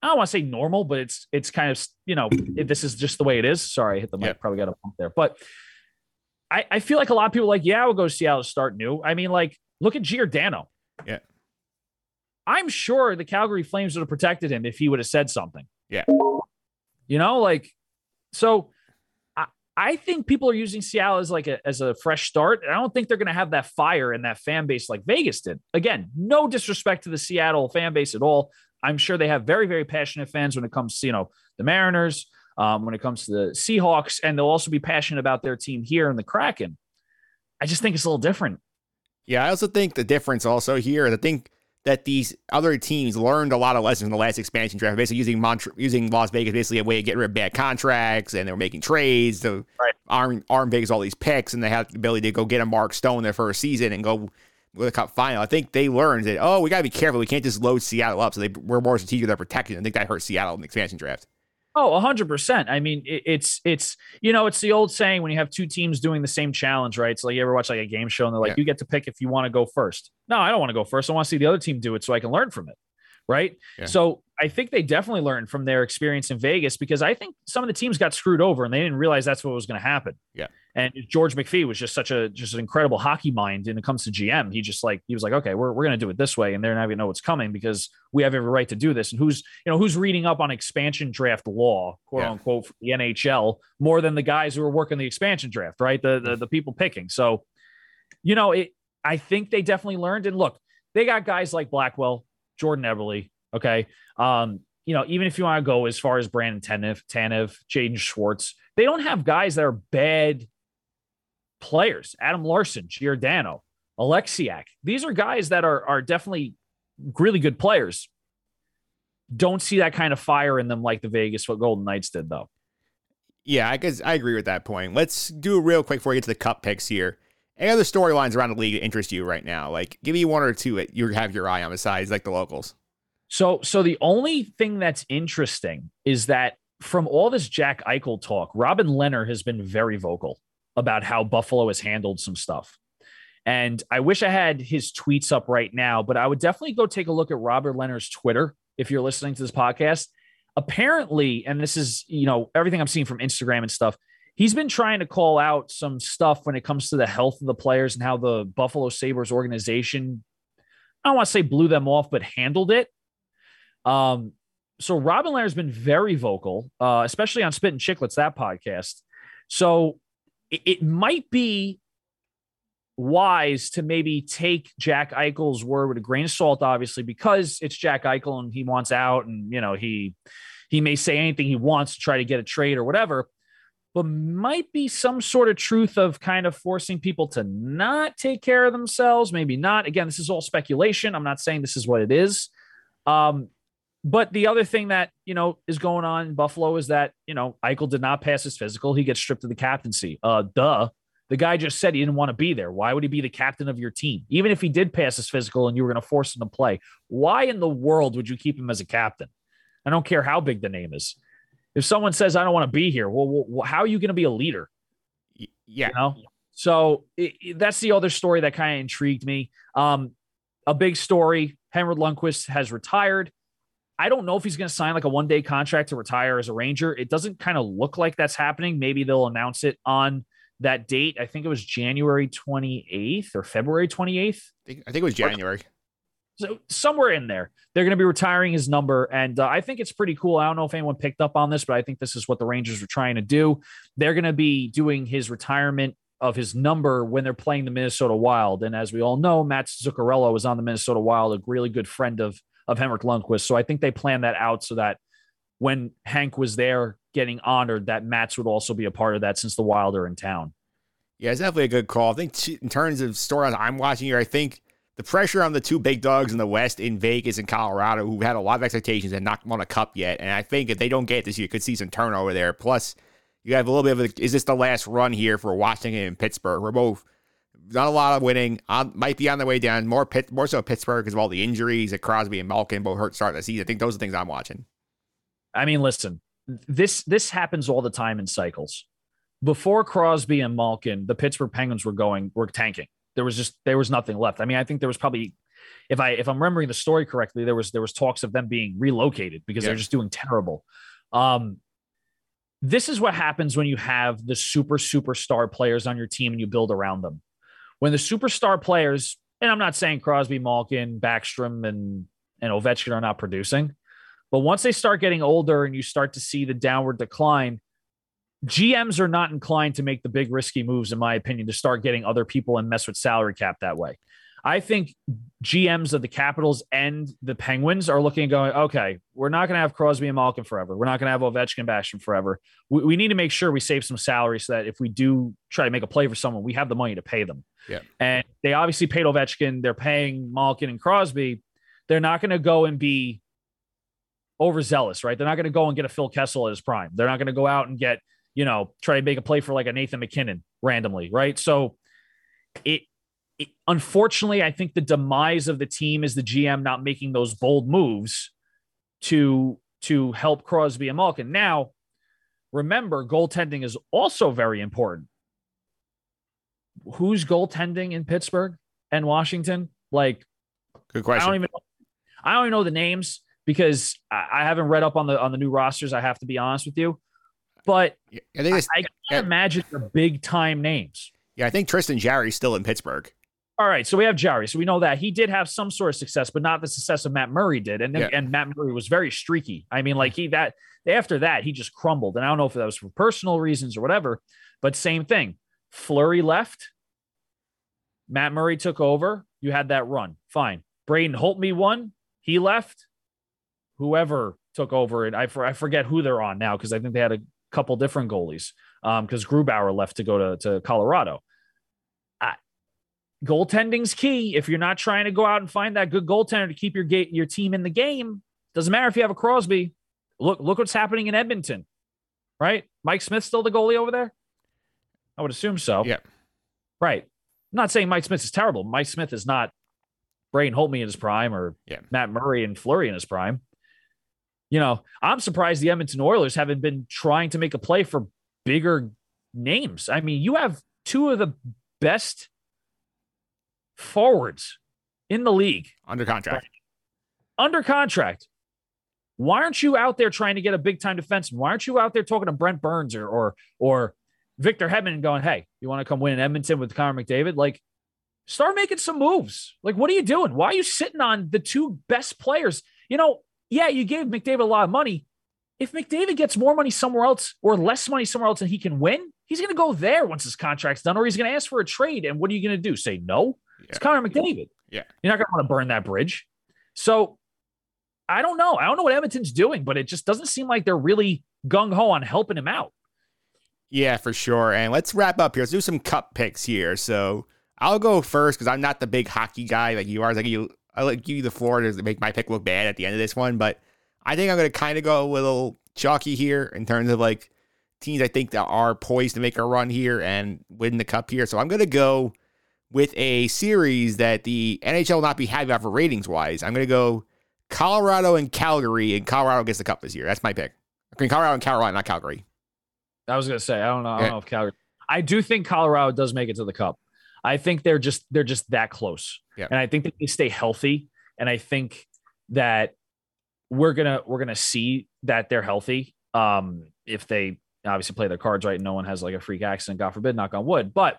I don't want to say normal, but it's it's kind of you know it, this is just the way it is. Sorry, I hit the mic. Yeah. Probably got a pump there, but I I feel like a lot of people like yeah, we'll go to Seattle to start new. I mean, like look at Giordano. Yeah, I'm sure the Calgary Flames would have protected him if he would have said something. Yeah, you know, like so I think people are using Seattle as like a as a fresh start. I don't think they're going to have that fire and that fan base like Vegas did. Again, no disrespect to the Seattle fan base at all. I'm sure they have very very passionate fans when it comes to you know the Mariners, um, when it comes to the Seahawks, and they'll also be passionate about their team here in the Kraken. I just think it's a little different. Yeah, I also think the difference also here. I think that these other teams learned a lot of lessons in the last expansion draft, basically using Mont- using Las Vegas basically a way to get rid of bad contracts, and they were making trades to Right. arm arm Vegas all these picks, and they had the ability to go get a Mark Stone their first season and go with a cup final. I think they learned that oh, we got to be careful. We can't just load Seattle up, so they were more strategic with their protection. I think that hurt Seattle in the expansion draft. Oh, hundred percent. I mean, it, it's it's you know, it's the old saying when you have two teams doing the same challenge, right? So like you ever watch like a game show and they're like, Yeah. you get to pick if you want to go first. No, I don't want to go first. I want to see the other team do it so I can learn from it. Right. Yeah. So I think they definitely learned from their experience in Vegas because I think some of the teams got screwed over and they didn't realize that's what was going to happen. Yeah. And George McPhee was just such a just an incredible hockey mind And it comes to GM. He just like he was like, okay, we're, we're going to do it this way, and they're not going to know what's coming because we have every right to do this. And who's you know who's reading up on expansion draft law, quote Yeah. unquote, for the NHL more than the guys who are working the expansion draft, right? The the, the people picking. So, you know, it. I think they definitely learned. And look, they got guys like Blackwell, Jordan Eberle. Okay, um, you know, even if you want to go as far as Brandon Tanev, Tanev, Jaden Schwartz, they don't have guys that are bad players. Adam Larsson, Giordano, Oleksiak. These are guys that are are definitely really good players. Don't see that kind of fire in them like the Vegas what Golden Knights did, though. Yeah, I guess I agree with that point. Let's do it real quick before we get to the cup picks here. Any other storylines around the league that interest you right now? Like, give me one or two that you have your eye on besides like the locals. So, so the only thing that's interesting is that from all this Jack Eichel talk, Robin Lehner has been very vocal about how Buffalo has handled some stuff. And I wish I had his tweets up right now, but I would definitely go take a look at Robert Lehner's Twitter if you're listening to this podcast. Apparently, and this is, you know, everything I'm seeing from Instagram and stuff, he's been trying to call out some stuff when it comes to the health of the players and how the Buffalo Sabres organization, I don't want to say blew them off, but handled it. Um, so Robin Lehner's been very vocal, uh, especially on Spittin' Chiclets, that podcast. So it, it might be wise to maybe take Jack Eichel's word with a grain of salt, obviously, because it's Jack Eichel and he wants out, and you know he he may say anything he wants to try to get a trade or whatever. But might be some sort of truth of kind of forcing people to not take care of themselves. Maybe not. Again, this is all speculation. I'm not saying this is what it is. Um, but the other thing that you know is going on in Buffalo is that you know Eichel did not pass his physical. He gets stripped of the captaincy. Uh, duh. The guy just said he didn't want to be there. Why would he be the captain of your team? Even if he did pass his physical and you were going to force him to play, why in the world would you keep him as a captain? I don't care how big the name is. If someone says I don't want to be here, well, well how are you going to be a leader? Yeah, You know? So it, it- that's the other story that kind of intrigued me. Um, a big story: Henrik Lundqvist has retired. I don't know if he's going to sign like a one day contract to retire as a Ranger. It doesn't kind of look like that's happening. Maybe they'll announce it on that date. I think it was January 28th or February 28th. I think, I think it was January. So somewhere in there, they're going to be retiring his number, and uh, I think it's pretty cool. I don't know if anyone picked up on this, but I think this is what the Rangers were trying to do. They're going to be doing his retirement of his number when they're playing the Minnesota Wild, and as we all know, Mats Zuccarello was on the Minnesota Wild, a really good friend of of Henrik Lundqvist. So I think they planned that out so that when Hank was there getting honored, that Mats would also be a part of that since the Wild are in town. Yeah, it's definitely a good call. I think in terms of storylines I'm watching here, I think the pressure on the two big dogs in the West in Vegas and Colorado, who had a lot of expectations and not won a cup yet, and I think if they don't get this year, you could see some turnover there. Plus, you have a little bit of a, is this the last run here for Washington and Pittsburgh? We're both not a lot of winning. On, might be on the way down. More Pitt, more so Pittsburgh because of all the injuries that Crosby and Malkin both hurt start the season. I think those are the things I'm watching. I mean, listen, this this happens all the time in cycles. Before Crosby and Malkin, the Pittsburgh Penguins were going were tanking. There was just there was nothing left. I mean, I think there was probably if I if I'm remembering the story correctly, there was there was talks of them being relocated because Yeah. they're just doing terrible. Um this is what happens when you have the super superstar players on your team and you build around them. When the superstar players, and I'm not saying Crosby, Malkin, Backstrom, and and Ovechkin are not producing, but once they start getting older and you start to see the downward decline, GMs are not inclined to make the big risky moves, in my opinion, to start getting other people and mess with salary cap that way. I think GMs of the Capitals and the Penguins are looking and going, okay, we're not going to have Crosby and Malkin forever. We're not going to have Ovechkin and Bastian forever. We, we need to make sure we save some salary so that if we do try to make a play for someone, we have the money to pay them. Yeah. And they obviously paid Ovechkin. They're paying Malkin and Crosby. they're not going to go and be overzealous, right? They're not going to go and get a Phil Kessel at his prime. They're not going to go out and get, you know, try to make a play for like a Nathan MacKinnon randomly, right? So it, it unfortunately, I think the demise of the team is the GM not making those bold moves to to help Crosby and Malkin. Now, remember, goaltending is also very important. Who's goaltending in Pittsburgh and Washington? Like, Good I question. don't even I don't even know the names because I, I haven't read up on the on the new rosters. I have to be honest with you, but Yeah, I think I, I can't yeah. imagine the big time names. yeah, I think Tristan Jarry's still in Pittsburgh. All right, so we have Jarry, So we know that he did have some sort of success, but not the success of Matt Murray did. And then, Yeah. and Matt Murray was very streaky. I mean, like he that after that he just crumbled. And I don't know if that was for personal reasons or whatever, but same thing. Fleury left. Matt Murray took over. You had that run. Fine. Braden Holtby won. He left. Whoever took over it, I, for, I forget who they're on now because I think they had a couple different goalies um, because Grubauer left to go to, to Colorado goaltending's key. If you're not trying to go out and find that good goaltender to keep your ga- your team in the game, doesn't matter if you have a Crosby. Look, look what's happening in Edmonton, right? Mike Smith's still the goalie over there. I would assume so. Yeah. Right. I'm not saying Mike Smith is terrible. Mike Smith is not Braden Holtby in his prime or Yeah. Matt Murray and Fleury in his prime. You know, I'm surprised the Edmonton Oilers haven't been trying to make a play for bigger names. I mean, you have two of the best forwards in the league Under contract. under contract. Why aren't you out there trying to get a big time defenseman? Why aren't you out there talking to Brent Burns or or or Victor Hedman and going, "Hey, you want to come win in Edmonton with Connor McDavid?" Like, start making some moves. Like, what are you doing? Why are you sitting on the two best players? You know, yeah, you gave McDavid a lot of money. If McDavid gets more money somewhere else or less money somewhere else and he can win, he's going to go there once his contract's done, or he's going to ask for a trade. And what are you going to do? Say no? It's Yeah. Connor McDavid. Yeah. You're not going to want to burn that bridge. So I don't know. I don't know what Edmonton's doing, but it just doesn't seem like they're really gung ho on helping him out. Yeah, for sure. And let's wrap up here. Let's do some cup picks here. So I'll go first because I'm not the big hockey guy like you are. Give you, I like give you the floor to make my pick look bad at the end of this one. But I think I'm going to kind of go a little chalky here in terms of like teams I think that are poised to make a run here and win the cup here. So I'm going to go with a series that the NHL will not be happy about for ratings wise. I'm going to go Colorado and Calgary, and Colorado gets the cup this year. That's my pick. I mean, Colorado and Carolina, not Calgary. I was gonna say, I don't know. I don't know if Calgary. I do think Colorado does make it to the cup. I think they're just they're just that close. Yeah. And I think that they stay healthy. And I think that we're gonna we're gonna see that they're healthy. Um, if they obviously play their cards right and no one has like a freak accident, God forbid, knock on wood. But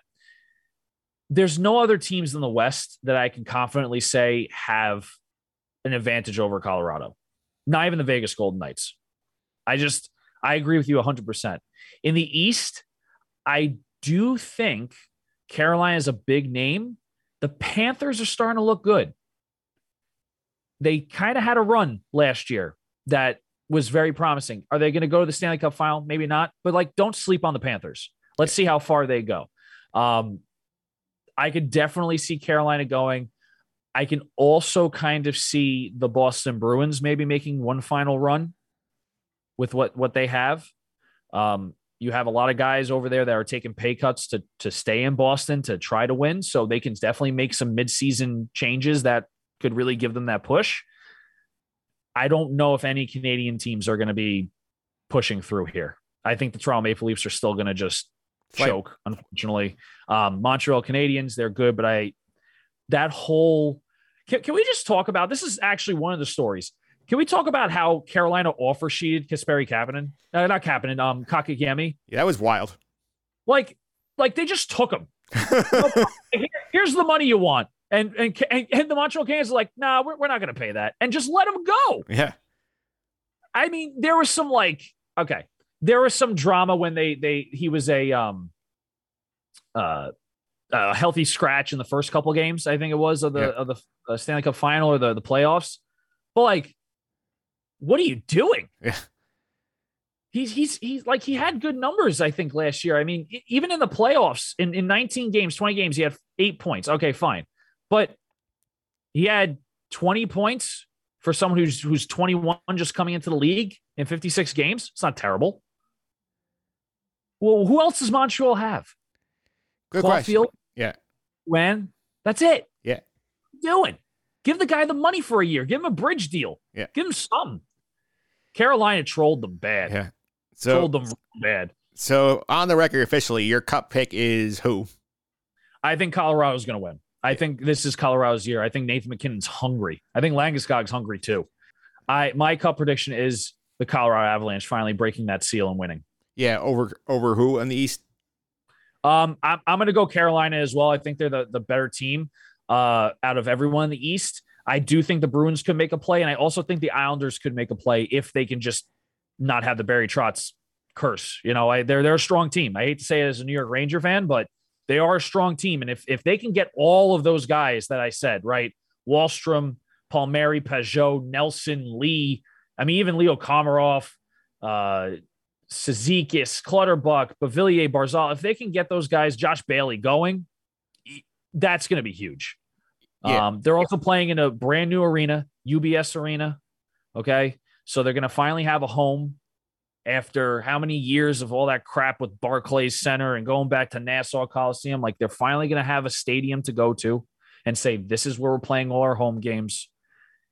there's no other teams in the West that I can confidently say have an advantage over Colorado. Not even the Vegas Golden Knights. I just I agree with you 100%. In the East, I do think Carolina is a big name. The Panthers are starting to look good. They kind of had a run last year that was very promising. Are they going to go to the Stanley Cup final? Maybe not, but like don't sleep on the Panthers. Let's see how far they go. Um, I could definitely see Carolina going. I can also kind of see the Boston Bruins maybe making one final run with what what they have. Um, you have a lot of guys over there that are taking pay cuts to to stay in Boston to try to win, so they can definitely make some midseason changes that could really give them that push. I don't know if any Canadian teams are going to be pushing through here. I think the Toronto Maple Leafs are still going to just Fight. choke, unfortunately. Um, Montreal Canadiens, they're good, but I that whole can, can we just talk about this is actually one of the stories. Can we talk about how Carolina offer sheeted Kasperi Kapanen? Uh, not Kapanen, um, Kotkaniemi. Yeah, that was wild. Like, like they just took him. Here- here's the money you want. And and and, and the Montreal Canadiens are like, nah, we're, we're not going to pay that, and just let him go. yeah. I mean, there was some like, okay, there was some drama when they they he was a um uh a healthy scratch in the first couple games, I think it was of the Yeah. of the uh, Stanley Cup final or the the playoffs. But like, what are you doing? Yeah. He's he's he's like he had good numbers, I think, last year. I mean, even in the playoffs, in, in 19 games, 20 games, he had eight points. Okay, fine. But he had 20 points for someone who's who's 21 just coming into the league in 56 games. It's not terrible. Well, who else does Montreal have? Good question. Yeah. when that's it. Yeah. What you doing? Give the guy the money for a year. Give him a bridge deal. Yeah. Give him something. Carolina trolled them bad. Yeah. So trolled them bad. so on the record officially, your cup pick is who? I think Colorado's going to win. I think this is Colorado's year. I think Nathan MacKinnon's hungry. I think Landeskog's hungry too. I my cup prediction is the Colorado Avalanche finally breaking that seal and winning. Yeah, over over who in the East? Um, I'm, I'm going to go Carolina as well. I think they're the, the better team uh, out of everyone in the East. I do think the Bruins could make a play, and I also think the Islanders could make a play if they can just not have the Barry Trotz curse. You know, I, they're they're a strong team. I hate to say it as a New York Ranger fan, but they are a strong team, and if if they can get all of those guys that I said, right, Wahlstrom, Palmieri, Pageau, Nelson, Lee, I mean even Leo Komarov, uh, Clutterbuck, Beauvillier, Barzal, if they can get those guys, Josh Bailey going, that's going to be huge. Yeah. Um, they're also playing in a brand new arena, UBS Arena. Okay. So they're going to finally have a home after how many years of all that crap with Barclays Center and going back to Nassau Coliseum. Like they're finally going to have a stadium to go to and say, this is where we're playing all our home games.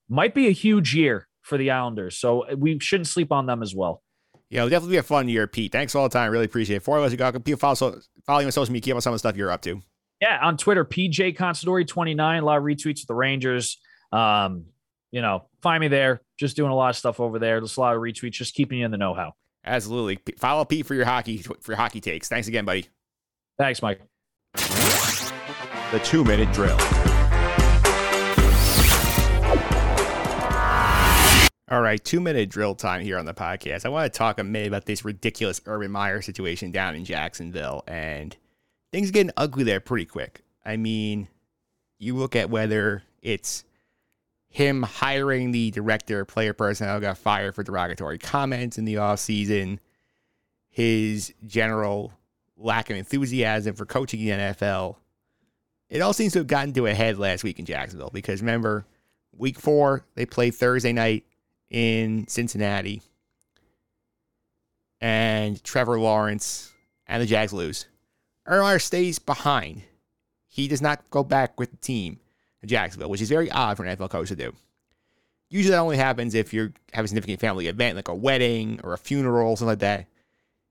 Might be a huge year for the Islanders. So we shouldn't sleep on them as well. Yeah, it'll definitely be a fun year, Pete. Thanks all the time. Really appreciate it. For us, you got people follow, so, follow you on social media. Keep up some of the stuff you're up to. Yeah, on Twitter, PJ Considori 29, a lot of retweets with the Rangers. Um, you know, find me there. Just doing a lot of stuff over there. Just a lot of retweets, just keeping you in the know how. Absolutely. P- Follow Pete for your hockey for your hockey takes. Thanks again, buddy. Thanks, Mike. The two minute drill. All right, two minute drill time here on the podcast. I want to talk a minute about this ridiculous Urban Meyer situation down in Jacksonville, and things getting ugly there pretty quick. I mean, you look at whether it's him hiring the director player personnel got fired for derogatory comments in the offseason, his general lack of enthusiasm for coaching the NFL. It all seems to have gotten to a head last week in Jacksonville because remember, week four, they played Thursday night in Cincinnati. And Trevor Lawrence and the Jags lose. Urban Meyer stays behind. He does not go back with the team to Jacksonville, which is very odd for an NFL coach to do. Usually that only happens if you have a significant family event like a wedding or a funeral, or something like that.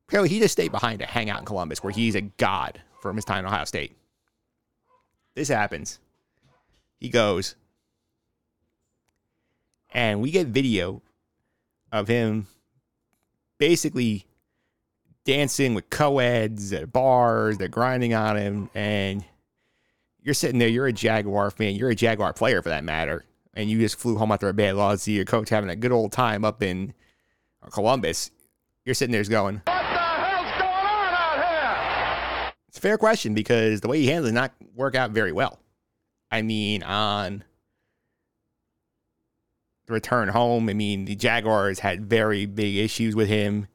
Apparently he just stayed behind to hang out in Columbus where he's a god from his time in Ohio State. This happens. He goes, and we get video of him basically dancing with co-eds at bars. They're grinding on him, and you're sitting there. You're a Jaguar fan. You're a Jaguar player for that matter, and you just flew home after a bad loss. See your coach having a good old time up in Columbus. You're sitting there going. What the hell's going on out here? It's a fair question because the way he handled it did not work out very well. I mean, on the return home, I mean, the Jaguars had very big issues with him.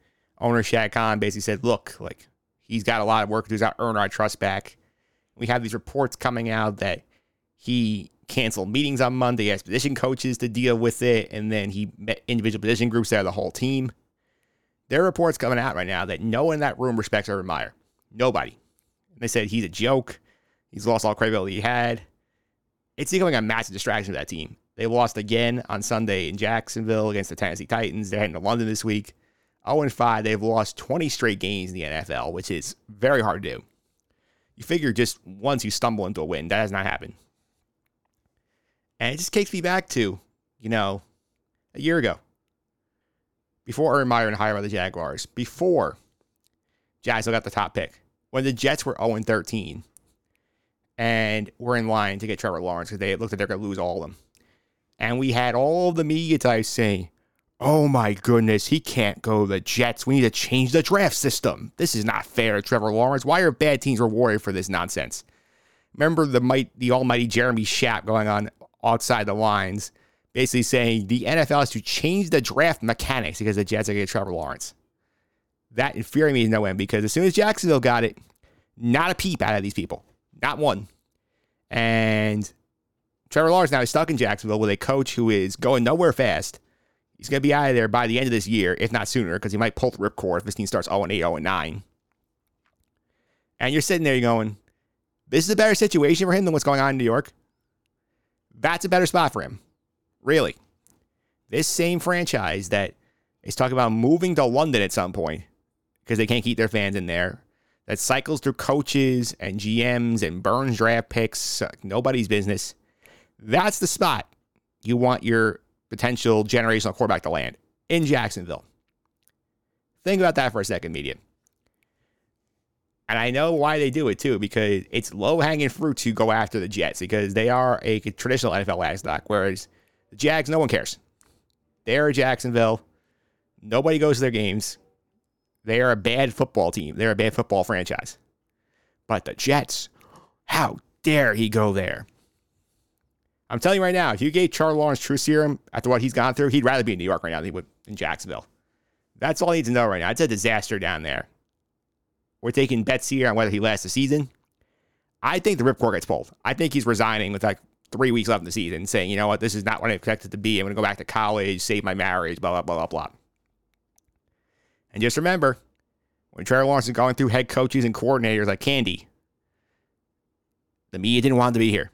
Owner Shad Khan basically said, look, like, he's got a lot of work to do. He's got to earn our trust back. We have these reports coming out that he canceled meetings on Monday, asked position coaches to deal with it, and then he met individual position groups there, the whole team. There are reports coming out right now that no one in that room respects Urban Meyer. Nobody. They said he's a joke. He's lost all credibility he had. It's becoming a massive distraction to that team. They lost again on Sunday in Jacksonville against the Tennessee Titans. They're heading to London this week. 0 5. They've lost 20 straight games in the NFL, which is very hard to do. You figure just once you stumble into a win, that has not happened. And it just takes me back to, you know, a year ago. Before Urban Meyer and hired by the Jaguars. Before Jacksonville got the top pick. When the Jets were 0 13 and were in line to get Trevor Lawrence because they looked like they're going to lose all of them. And we had all the media types saying, oh my goodness, he can't go the Jets. We need to change the draft system. This is not fair, Trevor Lawrence. Why are bad teams rewarded for this nonsense? Remember the might, the almighty Jeremy Schaap going on outside the lines, basically saying the NFL has to change the draft mechanics because the Jets are going to get Trevor Lawrence. That infuriated me no end because as soon as Jacksonville got it, not a peep out of these people. Not one. And Trevor Lawrence now is stuck in Jacksonville with a coach who is going nowhere fast. He's going to be out of there by the end of this year, if not sooner, because he might pull the ripcord if this team starts 0 8, 0 9. And you're sitting there you're going, this is a better situation for him than what's going on in New York. That's a better spot for him. Really. This same franchise that is talking about moving to London at some point because they can't keep their fans in there, that cycles through coaches and GMs and burns draft picks, uh, nobody's business. That's the spot you want your potential generational quarterback to land in Jacksonville. Think about that for a second, media. And I know why they do it too, because it's low hanging fruit to go after the Jets because they are a traditional NFL livestock, whereas the Jags, no one cares. They're Jacksonville. Nobody goes to their games. They are a bad football team. They're a bad football franchise. But the Jets, how dare he go there? I'm telling you right now, if you gave Charles Lawrence true serum after what he's gone through, he'd rather be in New York right now than he would in Jacksonville. That's all I need to know right now. It's a disaster down there. We're taking bets here on whether he lasts the season. I think the ripcord gets pulled. I think he's resigning with like three weeks left in the season, saying, you know what, this is not what I expected to be. I'm going to go back to college, save my marriage, blah, blah, blah, blah, blah. And just remember, when Trevor Lawrence is going through head coaches and coordinators like candy, the media didn't want him to be here.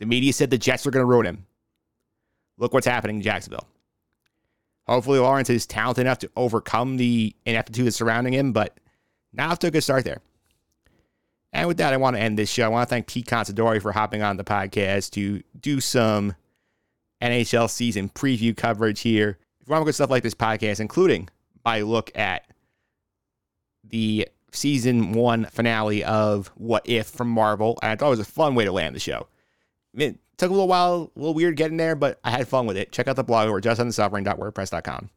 The media said the Jets were going to ruin him. Look what's happening in Jacksonville. Hopefully, Lawrence is talented enough to overcome the ineptitude that's surrounding him, but now to a good start there. And with that, I want to end this show. I want to thank Pete Considori for hopping on the podcast to do some NHL season preview coverage here. If you want good stuff like this podcast, including my look at the season one finale of What If from Marvel, and I thought it was a fun way to land the show. It took a little while, a little weird getting there, but I had fun with it. Check out the blog over justendthesuffering.wordpress.com.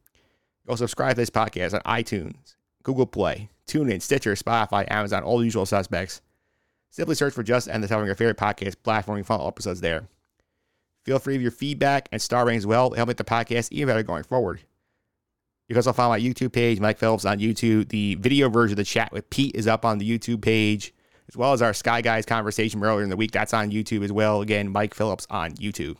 Go subscribe to this podcast on iTunes, Google Play, TuneIn, Stitcher, Spotify, Amazon, all the usual suspects. Simply search for Just End the Suffering, your favorite podcast platform. You follow episodes there. Feel free with your feedback and star ratings as well to help make the podcast even better going forward. You can also follow my YouTube page, Mike Phillips on YouTube. The video version of the chat with Pete is up on the YouTube page, as well as our Sky Guys conversation earlier in the week. That's on YouTube as well. Again, Mike Phillips on YouTube.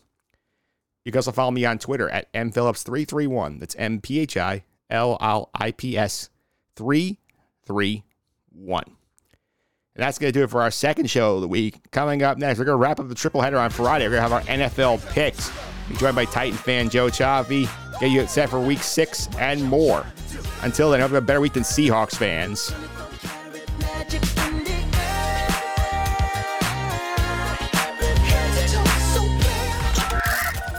You can also follow me on Twitter at mphillips331. That's M P H I L L I P S 331. And that's going to do it for our second show of the week. Coming up next, we're going to wrap up the triple header on Friday. We're going to have our NFL picks. Be joined by Titan fan Joe Chaffee. Get you set for week six and more. Until then, have a better week than Seahawks fans.